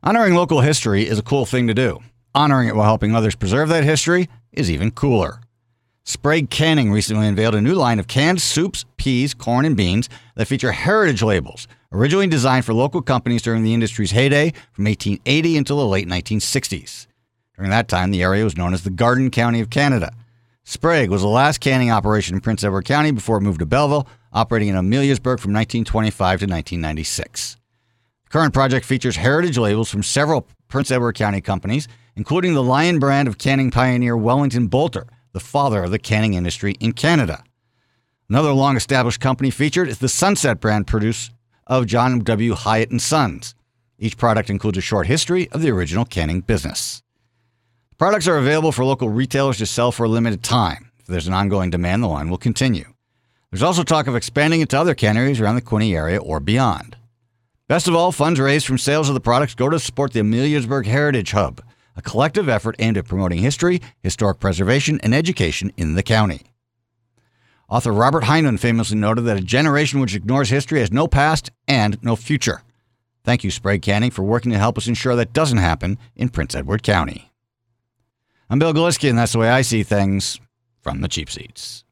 Honoring local history is a cool thing to do. Honoring it while helping others preserve that history is even cooler. Sprague Canning recently unveiled a new line of canned soups, peas, corn, and beans that feature heritage labels, originally designed for local companies during the industry's heyday from 1880 until the late 1960s. During that time, the area was known as the Garden County of Canada. Sprague was the last canning operation in Prince Edward County before it moved to Belleville, operating in Ameliasburg from 1925 to 1996. Current project features heritage labels from several Prince Edward County companies, including the Lion brand of canning pioneer Wellington Boulter, the father of the canning industry in Canada. Another long established company featured is the Sunset brand produce of John W. Hyatt and Sons. Each product includes a short history of the original canning business. Products are available for local retailers to sell for a limited time. If there's an ongoing demand, the line will continue. There's also talk of expanding it to other canneries around the Quinte area or beyond. Best of all, funds raised from sales of the products go to support the Ameliasburg Heritage Hub, a collective effort aimed at promoting history, historic preservation, and education in the county. Author Robert Heinlein famously noted that a generation which ignores history has no past and no future. Thank you, Sprague Canning, for working to help us ensure that doesn't happen in Prince Edward County. I'm Bill Galiski, and that's the way I see things from the cheap seats.